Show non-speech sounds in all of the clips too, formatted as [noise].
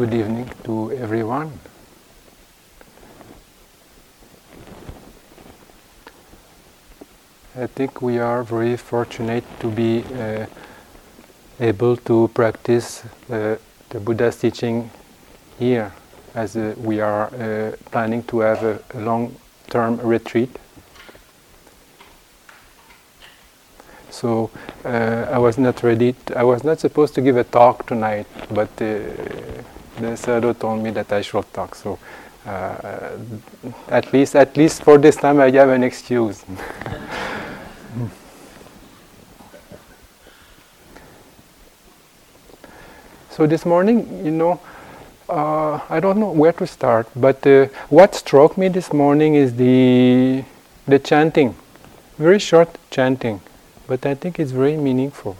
Good evening to everyone. I think we are very fortunate to be uh, able to practice uh, the Buddha's teaching here, as uh, we are uh, planning to have a, a long-term retreat. So uh, I was not ready. T- I was not supposed to give a talk tonight, but uh, the Sayadaw told me that I should talk. So uh, at least, at least for this time, I have an excuse. [laughs] so this morning, you know, uh, I don't know where to start, but uh, what struck me this morning is the the chanting, very short chanting, but I think it's very meaningful.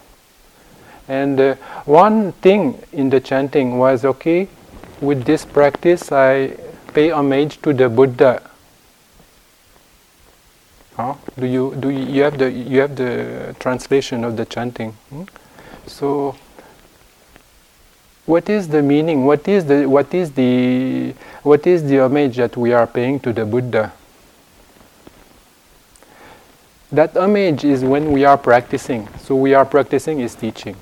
And uh, one thing in the chanting was okay. With this practice, I pay homage to the Buddha. Huh? Do you do you, you have the you have the translation of the chanting? Hmm? So what is the meaning? What is the what is the what is the homage that we are paying to the Buddha? That homage is when we are practicing. So we are practicing is teaching.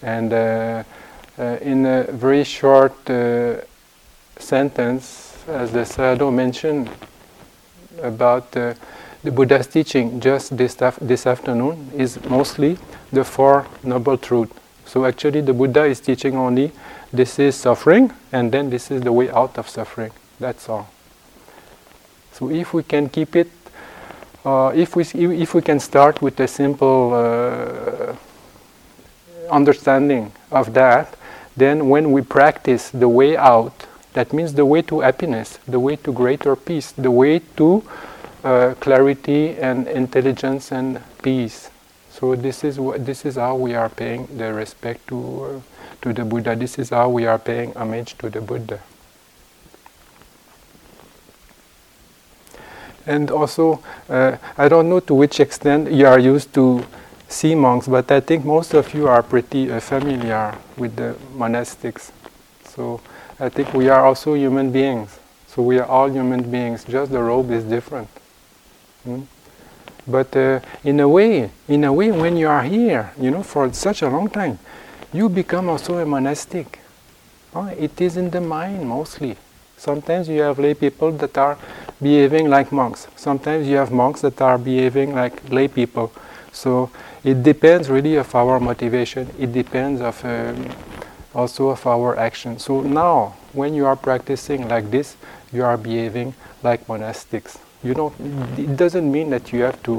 And uh, in a very short uh, sentence, as the Sayadaw mentioned about uh, the Buddha's teaching just this, this afternoon, is mostly the Four Noble Truths. So actually, the Buddha is teaching only this is suffering, and then this is the way out of suffering. That's all. So if we can keep it, uh, if we if we can start with a simple uh, understanding of that, then when we practice the way out, that means the way to happiness, the way to greater peace, the way to uh, clarity and intelligence and peace. So this is what this is how we are paying the respect to uh, to the Buddha. This is how we are paying homage to the Buddha. And also, uh, I don't know to which extent you are used to see monks, but I think most of you are pretty uh, familiar with the monastics. So I think we are also human beings. So we are all human beings. Just the robe is different. Hmm? But uh, in a way, in a way, when you are here, you know, for such a long time, you become also a monastic. Oh, it is in the mind mostly. Sometimes you have lay people that are behaving like monks. Sometimes you have monks that are behaving like lay people. So it depends really of our motivation. It depends of um, also of our action. So now, when you are practicing like this, you are behaving like monastics. You don't. It doesn't mean that you have to,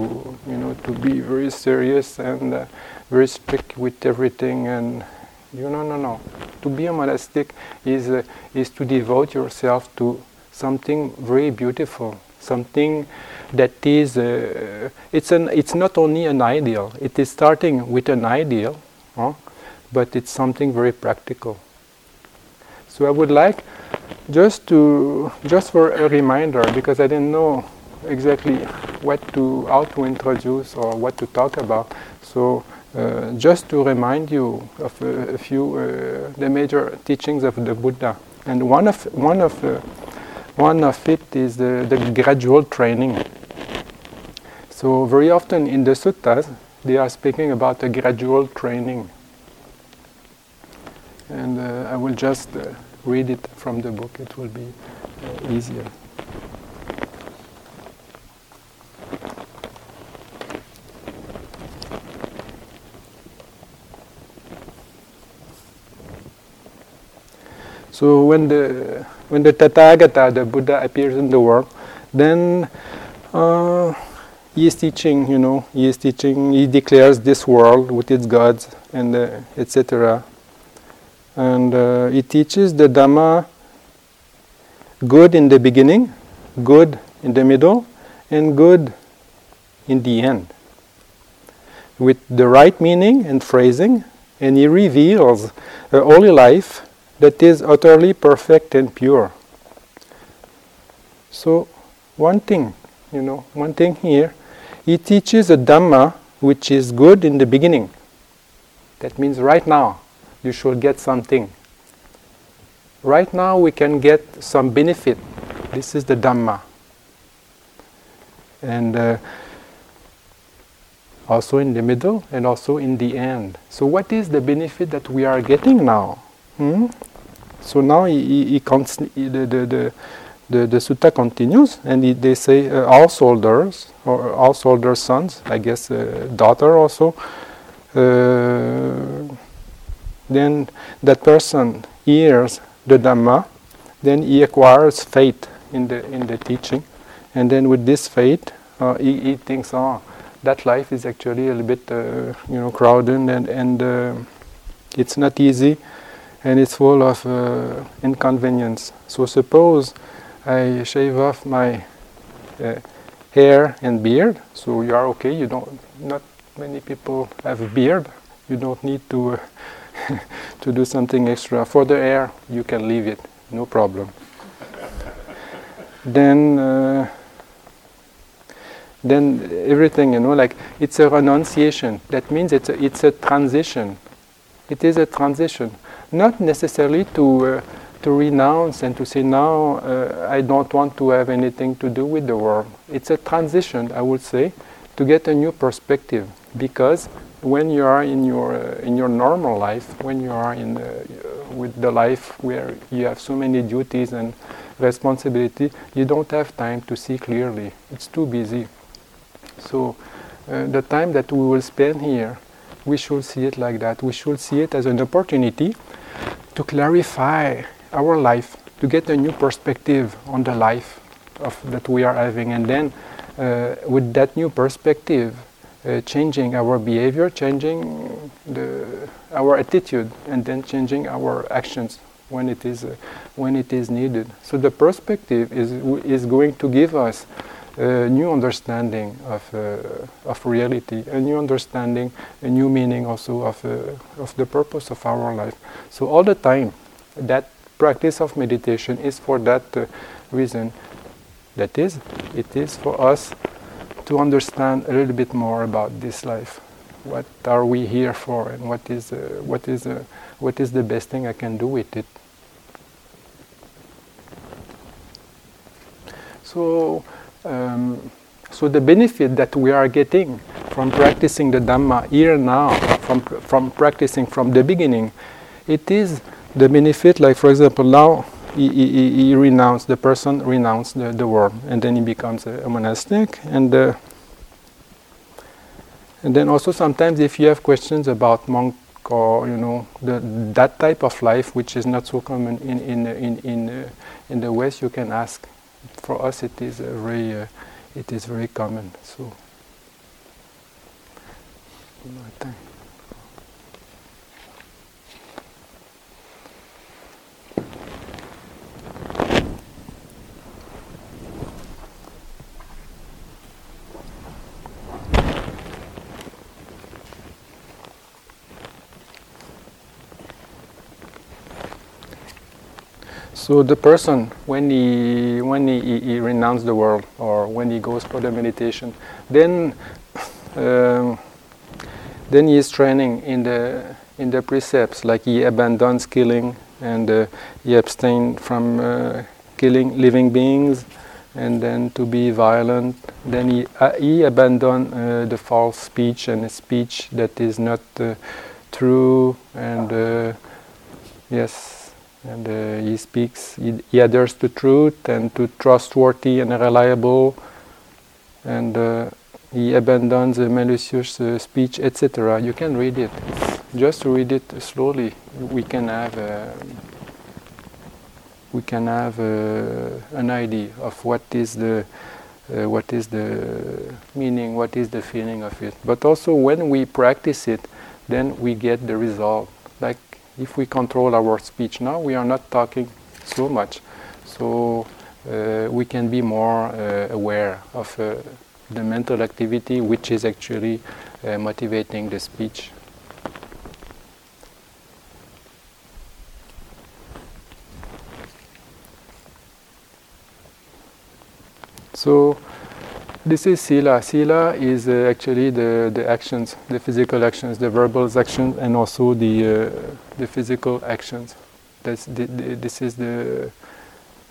you know, to be very serious and uh, very strict with everything. And you know, no, no. To be a monastic is uh, is to devote yourself to something very beautiful, something that is. Uh, it's an. It's not only an ideal. It is starting with an ideal, huh? but it's something very practical. So I would like just to just for a reminder because I didn't know exactly what to how to introduce or what to talk about. So uh, just to remind you of a, a few uh, the major teachings of the Buddha, and one of one of uh, one of it is the, the gradual training. So very often in the suttas they are speaking about a gradual training, and uh, I will just uh, read it from the book. It will be uh, easier. So when the when the Tathagata, the Buddha, appears in the world, then uh, he is teaching. You know, he is teaching. He declares this world with its gods and uh, etc. And uh, he teaches the Dhamma good in the beginning, good in the middle, and good in the end, with the right meaning and phrasing. And he reveals a holy life that is utterly perfect and pure. So, one thing, you know, one thing here, he teaches a Dhamma which is good in the beginning. That means right now. you should get something. Right now we can get some benefit. This is the Dhamma. And uh, also in the middle and also in the end. So what is the benefit that we are getting now? Hmm? So now he, he, he the, the, the, the, the sutta continues and he, they say uh, householders or householder sons, I guess uh, daughter also, uh, then that person hears the Dhamma, then he acquires faith in the, in the teaching and then with this faith uh, he, he thinks, oh, that life is actually a little bit, uh, you know, crowded and, and uh, it's not easy and it's full of uh, inconvenience. So suppose I shave off my uh, hair and beard, so you are okay. You don't. Not many people have a beard. You don't need to uh, [laughs] to do something extra for the hair. You can leave it, no problem. then uh, then everything, you know, like it's a renunciation. That means it's a, it's a transition. It is a transition, not necessarily to uh, to renounce and to say now uh, I don't want to have anything to do with the world. It's a transition, I would say, to get a new perspective. Because when you are in your uh, in your normal life, when you are in uh, with the life where you have so many duties and responsibility, you don't have time to see clearly. It's too busy. So uh, the time that we will spend here, we should see it like that. We should see it as an opportunity to clarify our life, to get a new perspective on the life of, that we are having, and then uh, with that new perspective, uh, changing our behavior, changing the, our attitude, and then changing our actions when it is uh, when it is needed. So the perspective is is going to give us a new understanding of, uh, of reality, a new understanding, a new meaning also of, uh, of the purpose of our life. So all the time, that practice of meditation is for that uh, reason. That is, it is for us to understand a little bit more about this life. What are we here for, and what is uh, what is uh, what is the best thing I can do with it? So um, so the benefit that we are getting from practicing the Dhamma here now, from, from practicing from the beginning, it is the benefit, like for example, now he, he, he renounced, the person renounced the, the world, and then he becomes a, a monastic. And, uh, and then also sometimes if you have questions about monk or you know the, that type of life, which is not so common in in in in, uh, in the West, you can ask for us it is very uh, it is very common. So. So the person, when he when he, he, he renounces the world, or when he goes for the meditation, then [sighs] um, then he is training in the in the precepts, like he abandons killing and uh, he abstains from uh, killing living beings, and then to be violent. Then he uh, he abandons uh, the false speech and speech that is not uh, true, and uh, yes and uh, he speaks, he, he, adheres to truth and to trustworthy and reliable, and uh, he abandons the malicious uh, speech, etc. You can read it. Just read it slowly. We can have uh, we can have uh, an idea of what is the uh, what is the meaning, what is the feeling of it. But also when we practice it, then we get the result. Like if we control our speech now, we are not talking so much. So uh, we can be more uh, aware of uh, the mental activity which is actually uh, motivating the speech. So this is sila. Sila is uh, actually the, the actions, the physical actions, the verbal actions, and also the uh, the physical actions. That's the, the, this is the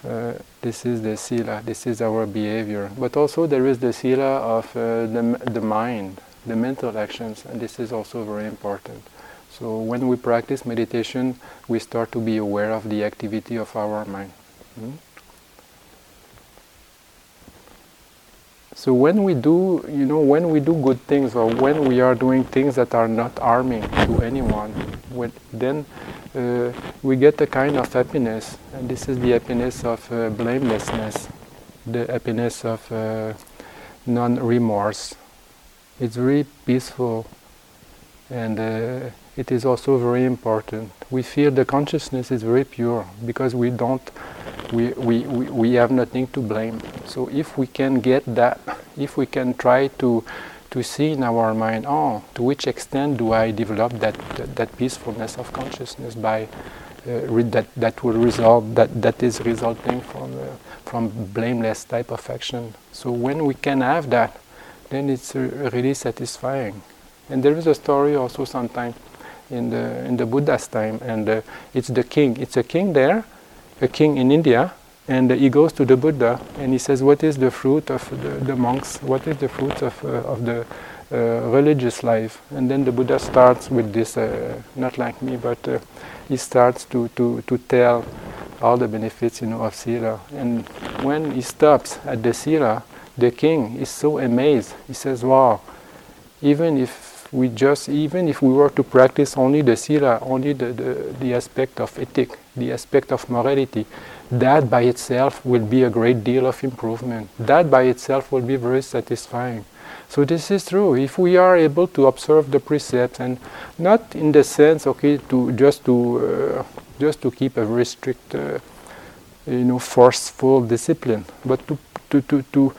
uh, this is the sila. This is our behavior. But also there is the sila of uh, the the mind, the mental actions, and this is also very important. So when we practice meditation, we start to be aware of the activity of our mind. Hmm? So when we do, you know, when we do good things or when we are doing things that are not harming to anyone, when, then uh, we get a kind of happiness, and this is the happiness of uh, blamelessness, the happiness of uh, non-remorse. It's very peaceful, and uh, it is also very important. We feel the consciousness is very pure because we don't, we, we, we, have nothing to blame. So if we can get that, if we can try to, to see in our mind, oh, to which extent do I develop that, that, that peacefulness of consciousness by uh, that, that will result, that, that is resulting from, uh, from blameless type of action. So when we can have that, then it's really satisfying. And there is a story also sometimes in the in the Buddha's time, and uh, it's the king. It's a king there, a king in India, and he goes to the Buddha and he says, "What is the fruit of the, the monks? What is the fruit of uh, of the uh, religious life?" And then the Buddha starts with this, uh, not like me, but he starts to to to tell all the benefits, you know, of sila. And when he stops at the sila, the king is so amazed. He says, "Wow." Even if we just, even if we were to practice only the sila, only the, the, the aspect of ethic, the aspect of morality, that by itself will be a great deal of improvement. That by itself will be very satisfying. So this is true. If we are able to observe the precepts and not in the sense, okay, to just to uh, just to keep a very strict, uh, you know, forceful discipline, but to to to to,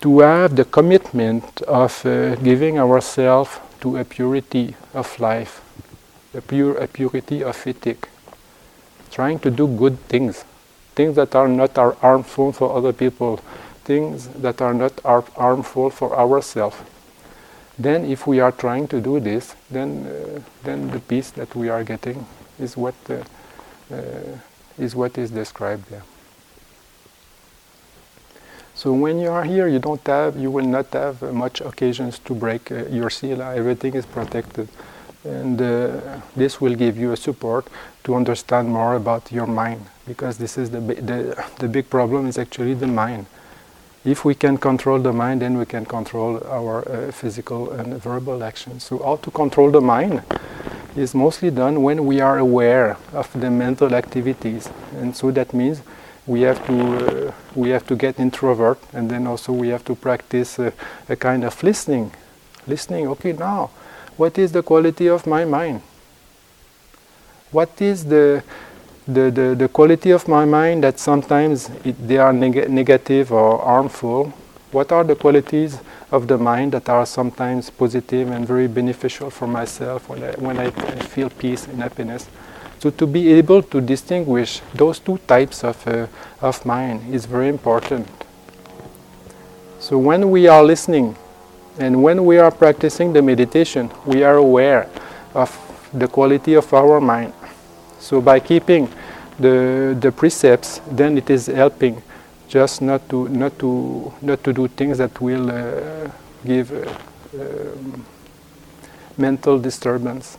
to have the commitment of uh, giving ourselves to a purity of life, a, pure, a purity of ethic, trying to do good things, things that are not are harmful for other people, things that are not are harmful for ourselves. Then, if we are trying to do this, then uh, then the peace that we are getting is what uh, uh, is what is described there. So when you are here, you don't have, you will not have much occasions to break uh, your sila. Everything is protected, and uh, this will give you a support to understand more about your mind, because this is the the the big problem is actually the mind. If we can control the mind, then we can control our uh, physical and verbal actions. So how to control the mind is mostly done when we are aware of the mental activities, and so that means we have to uh, we have to get introvert and then also we have to practice uh, a kind of listening. Listening okay now what is the quality of my mind? What is the the, the, the quality of my mind that sometimes it, they are neg- negative or harmful? What are the qualities of the mind that are sometimes positive and very beneficial for myself when I, when I feel peace and happiness so to be able to distinguish those two types of, uh, of mind is very important. So when we are listening and when we are practicing the meditation, we are aware of the quality of our mind. So by keeping the, the precepts, then it is helping just not to, not to, not to do things that will uh, give uh, um, mental disturbance.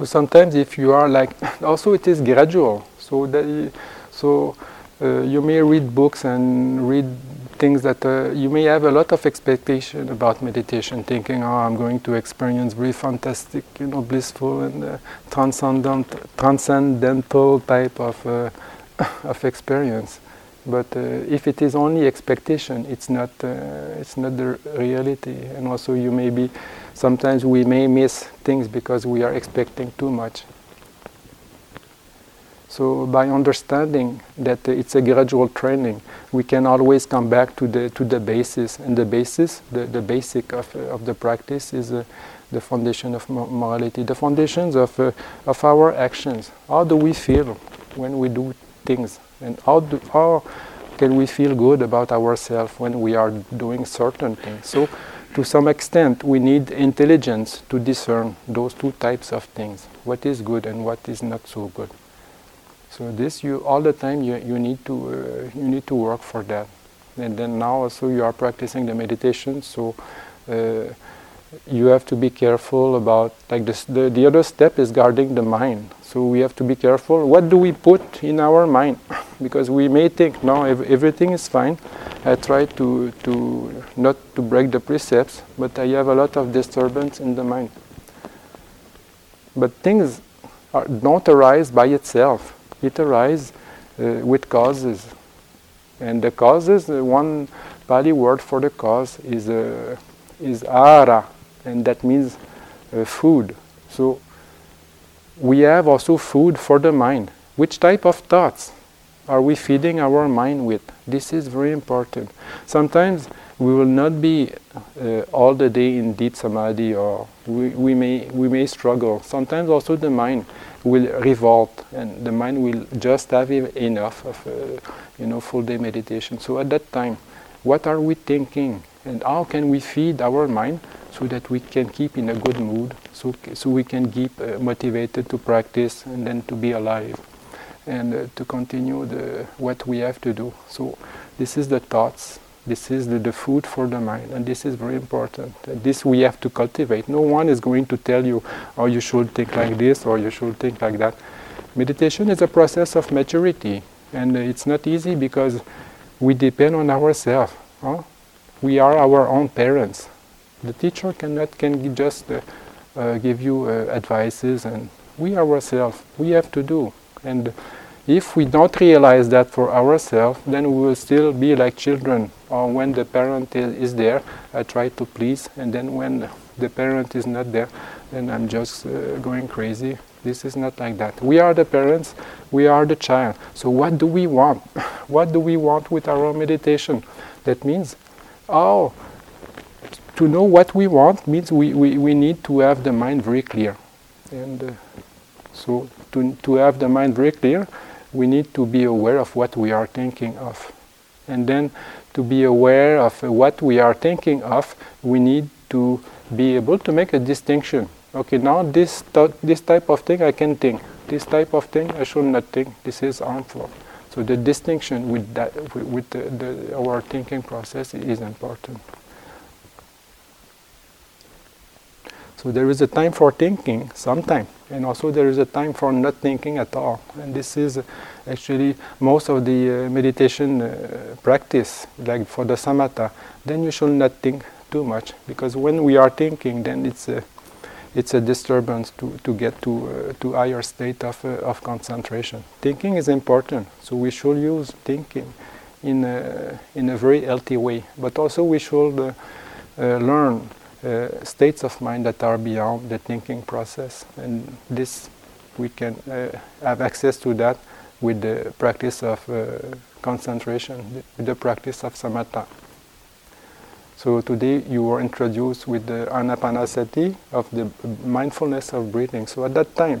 So sometimes if you are like, [laughs] also it is gradual. So that, so uh, you may read books and read things that uh, you may have a lot of expectation about meditation, thinking, oh, I'm going to experience very fantastic, you know, blissful and uh, transcendent, transcendental type of uh, [laughs] of experience. But uh, if it is only expectation, it's not uh, it's not the reality, and also you may be sometimes we may miss things because we are expecting too much. So by understanding that it's a gradual training, we can always come back to the to the basis, and the basis, the, the basic of, of the practice is uh, the foundation of morality, the foundations of uh, of our actions. How do we feel when we do things, and how do how can we feel good about ourselves when we are doing certain things? So to some extent, we need intelligence to discern those two types of things: what is good and what is not so good. So this you all the time you, you need to uh, you need to work for that, and then now also you are practicing the meditation. So uh, you have to be careful about like this, the the other step is guarding the mind. So we have to be careful. What do we put in our mind? [coughs] because we may think no ev- everything is fine. I try to to not to break the precepts, but I have a lot of disturbance in the mind. But things are, don't arise by itself it arises uh, with causes. And the causes, uh, one Pali word for the cause is, uh, is ahara, and that means uh, food. So we have also food for the mind. Which type of thoughts are we feeding our mind with? This is very important. Sometimes we will not be uh, all the day in deep samadhi, or we, we, may, we may struggle. Sometimes also the mind will revolt and the mind will just have enough of uh, you know full day meditation so at that time what are we thinking and how can we feed our mind so that we can keep in a good mood so so we can keep uh, motivated to practice and then to be alive and uh, to continue the what we have to do so this is the thoughts this is the, the food for the mind, and this is very important. This we have to cultivate. No one is going to tell you, oh, you should think like this or you should think like that. Meditation is a process of maturity, and it's not easy because we depend on ourselves. Huh? We are our own parents. The teacher cannot can just uh, uh, give you uh, advices, and we ourselves we have to do. And if we don't realize that for ourselves, then we will still be like children. Or when the parent is, is there, I try to please, and then when the parent is not there, then I'm just uh, going crazy. This is not like that. We are the parents, we are the child. So, what do we want? [laughs] what do we want with our meditation? That means, oh, to know what we want means we, we, we need to have the mind very clear. And uh, so, to, to have the mind very clear, we need to be aware of what we are thinking of. And then to be aware of what we are thinking of, we need to be able to make a distinction. Okay, now this, th- this type of thing I can think. This type of thing I should not think. This is harmful. So the distinction with that, with the, the, our thinking process is important. So there is a time for thinking, sometime, and also there is a time for not thinking at all. And this is actually most of the uh, meditation uh, practice, like for the samatha. Then you should not think too much, because when we are thinking, then it's a it's a disturbance to, to get to uh, to higher state of uh, of concentration. Thinking is important, so we should use thinking in a, in a very healthy way. But also we should uh, uh, learn uh, states of mind that are beyond the thinking process. And this, we can uh, have access to that with the practice of uh, concentration, with the practice of samatha. So today you were introduced with the anapanasati of the mindfulness of breathing. So at that time,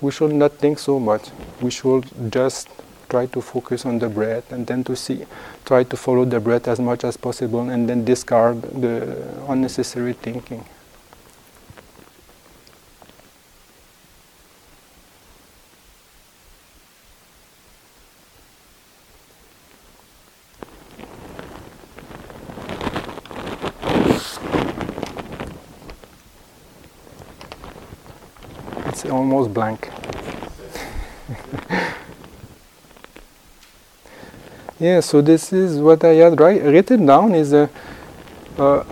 we should not think so much. We should just try to focus on the breath and then to see try to follow the breath as much as possible and then discard the unnecessary thinking. It's almost blank Yeah, so this is what I had written down is uh, uh,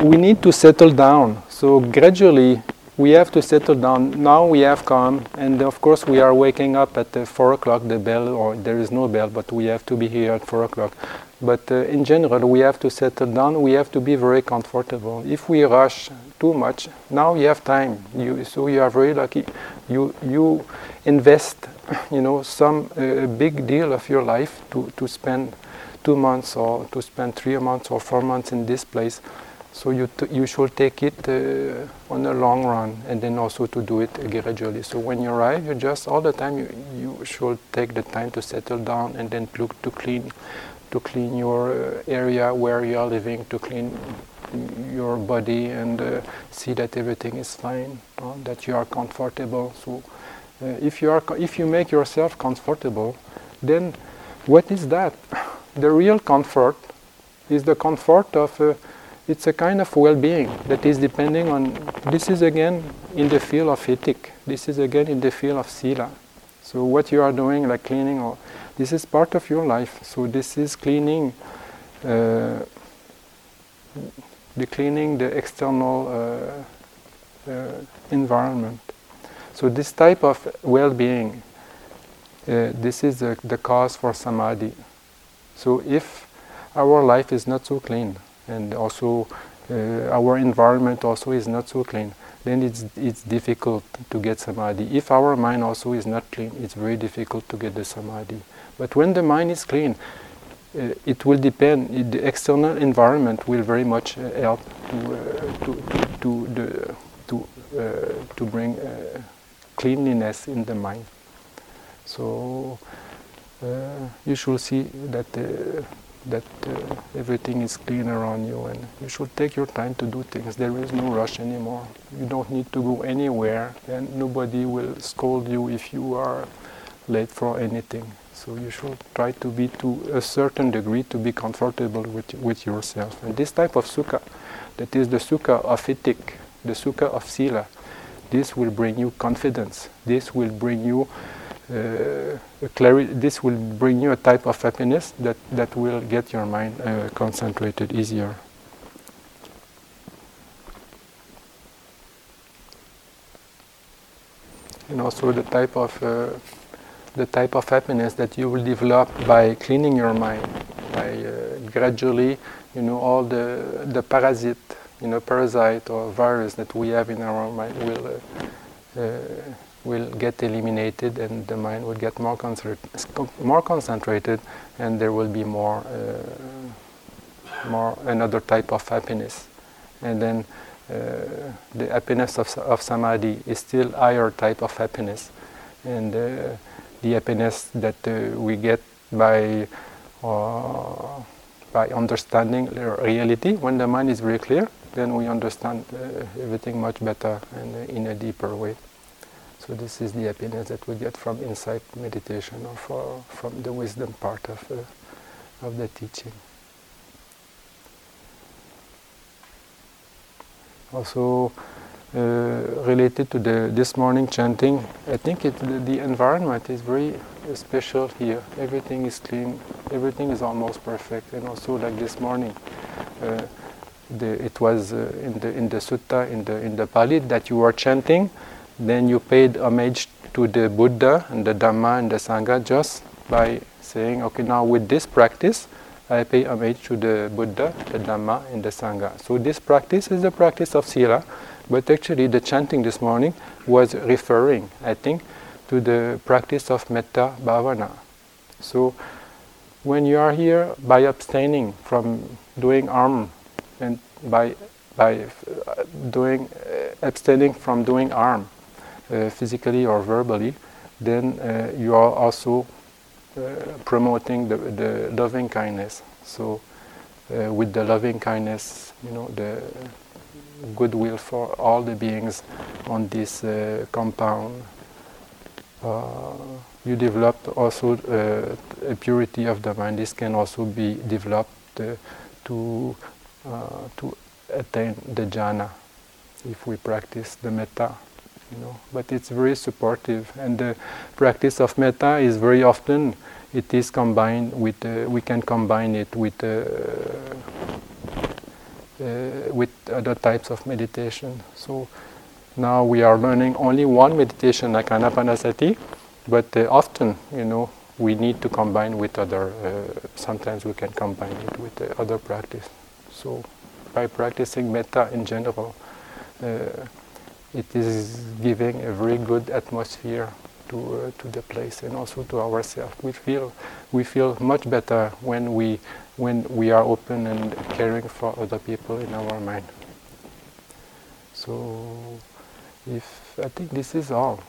we need to settle down. So gradually we have to settle down. Now we have come, and of course we are waking up at uh, 4 o'clock, the bell, or there is no bell, but we have to be here at 4 o'clock. But uh, in general, we have to settle down. We have to be very comfortable. If we rush too much, now you have time. You, so you are very lucky. You, you, invest, [laughs] you know, some uh, big deal of your life to, to spend two months or to spend three months or four months in this place. So you, you should take it uh, on a long run and then also to do it gradually. So when you arrive, you just all the time you, you should take the time to settle down and then look to clean to clean your uh, area where you are living, to clean your body and uh, see that everything is fine, uh, that you are comfortable. So uh, if you are if you make yourself comfortable, then what is that? [laughs] The real comfort is the comfort of uh, it's a kind of well-being that is depending on this is again in the field of ethic this is again in the field of sila so what you are doing like cleaning or this is part of your life so this is cleaning uh, the cleaning the external uh, uh, environment so this type of well-being uh, this is the, the cause for samadhi so if our life is not so clean and also uh, our environment also is not so clean, then it's, it's difficult to get samadhi. If our mind also is not clean, it's very difficult to get the samadhi. But when the mind is clean, uh, it will depend, the external environment will very much uh, help to, uh, to, to, to, the, to, uh, to bring uh, cleanliness in the mind. So you should see that that uh, everything is clean around you and you should take your time to do things. There is no rush anymore. You don't need to go anywhere and nobody will scold you if you are late for anything. So you should try to be to a certain degree to be comfortable with, with yourself. And this type of sukha, that is the sukha of ethic, the sukha of sila, this will bring you confidence. This will bring you uh, this will bring you a type of happiness that, that will get your mind uh, concentrated easier. And also the type of uh, the type of happiness that you will develop by cleaning your mind, by uh, gradually, you know, all the the parasite, you know, parasite or virus that we have in our mind will uh, uh, will get eliminated and the mind will get more, more concentrated and there will be more, uh, more another type of happiness. And then uh, the happiness of, of samadhi is still higher type of happiness. And uh, the happiness that uh, we get by, uh, by understanding reality, when the mind is very clear, then we understand uh, everything much better and in a deeper way. So this is the happiness that we get from insight meditation or from the wisdom part of, uh, of the teaching. Also, related to the this morning chanting, I think it, the, the, environment is very special here. Everything is clean, everything is almost perfect, and also like this morning, uh, the, it was uh, in the in the sutta in the in the Pali that you were chanting then you paid homage to the Buddha and the Dhamma and the Sangha just by saying, okay, now with this practice, I pay homage to the Buddha, the Dhamma, and the Sangha. So this practice is the practice of Sila, but actually the chanting this morning was referring, I think, to the practice of Metta Bhavana. So when you are here by abstaining from doing harm and by by uh, doing uh, abstaining from doing harm uh, physically or verbally, then uh, you are also uh, promoting the, the loving kindness. So, with the loving kindness, you know, the goodwill for all the beings on this compound, you develop also a purity of the mind. This can also be developed to to attain the jhana if we practice the metta you know. But it's very supportive, and the practice of metta is very often it is combined with uh, we can combine it with uh, uh, with other types of meditation. So now we are learning only one meditation like anapanasati, but uh, often you know we need to combine with other. Uh, sometimes we can combine it with uh, other practice. So by practicing metta in general it is giving a very good atmosphere to uh, to the place and also to ourselves. We feel we feel much better when we when we are open and caring for other people in our mind. So, if I think this is all.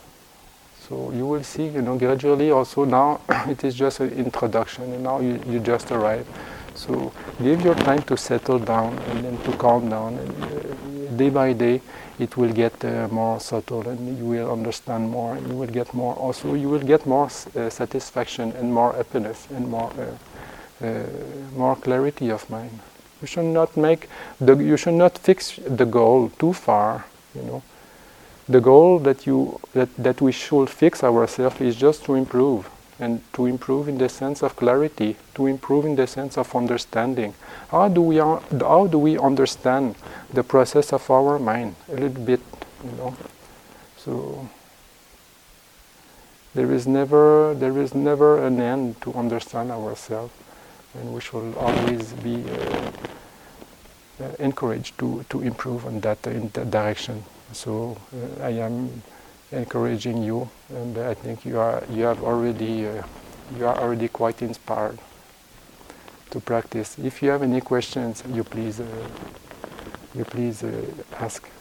So you will see, you know, gradually also now [coughs] it is just an introduction and now you, you just arrive. So give your time to settle down and then to calm down and uh, day by day it will get uh, more subtle and you will understand more and you will get more also you will get more uh, satisfaction and more happiness and more uh, more clarity of mind. You should not make the you should not fix the goal too far, you know. The goal that you that, that we should fix ourselves is just to improve and to improve in the sense of clarity to improve in the sense of understanding. How do we how do we understand the process of our mind? A little bit you know. So there is never there is never an end to understand ourselves and we should always be uh, encouraged to to improve on that in that direction so uh, I am encouraging you, and I think you are you have already uh, you are already quite inspired to practice. If you have any questions, you please you please ask.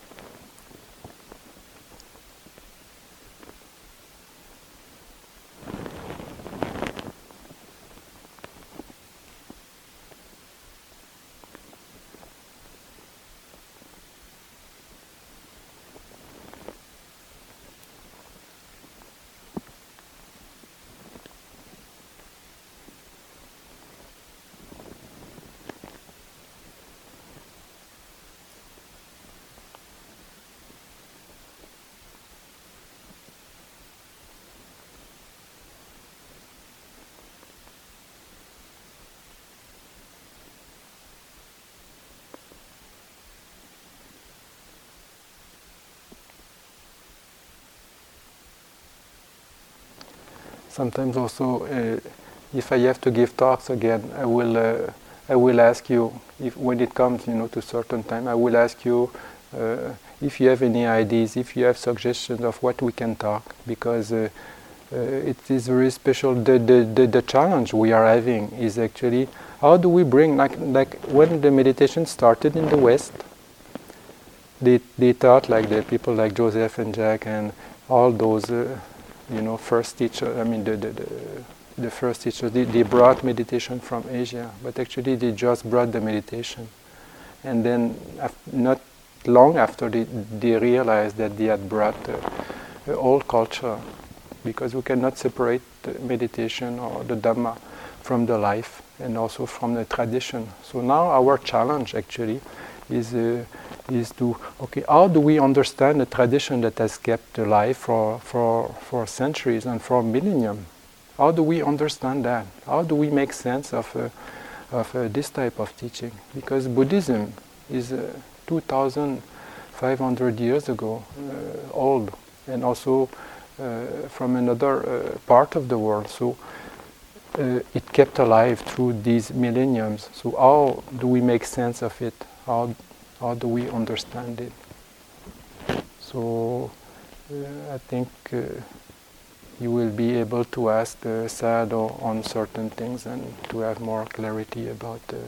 Sometimes also uh, if I have to give talks again, I will uh, I will ask you if when it comes, you know, to certain time, I will ask you uh, if you have any ideas, if you have suggestions of what we can talk, because it is very special. The, the, the the challenge we are having is actually how do we bring like like when the meditation started in the West. They they thought like the people like Joseph and Jack and all those you know, first teacher, I mean, the, the, the, the first teachers, they, they, brought meditation from Asia, but actually they just brought the meditation. And then, not long after, they, they realized that they had brought uh, old culture, because we cannot separate the meditation or the Dhamma from the life and also from the tradition. So now our challenge actually is uh, is to okay how do we understand a tradition that has kept alive for for for centuries and for millennium? How do we understand that? How do we make sense of uh, of uh, this type of teaching? Because buddhism is uh, 2500 years ago uh, old and also uh, from another part of the world. So it kept alive through these millenniums. So how do we make sense of it? How how do we understand it? So uh, I think uh, you will be able to ask the on certain things and to have more clarity about the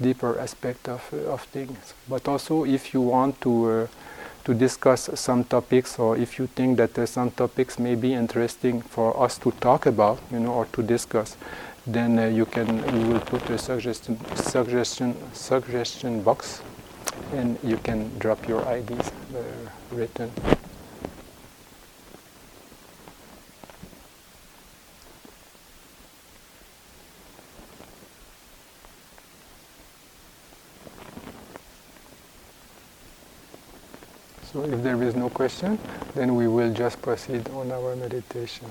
deeper aspect of, uh, of things. But also if you want to uh, to discuss some topics or if you think that uh, some topics may be interesting for us to talk about, you know, or to discuss, then uh, you can we will put a suggestion suggestion suggestion box and you can drop your IDs uh, written. So if there is no question, then we will just proceed on our meditation.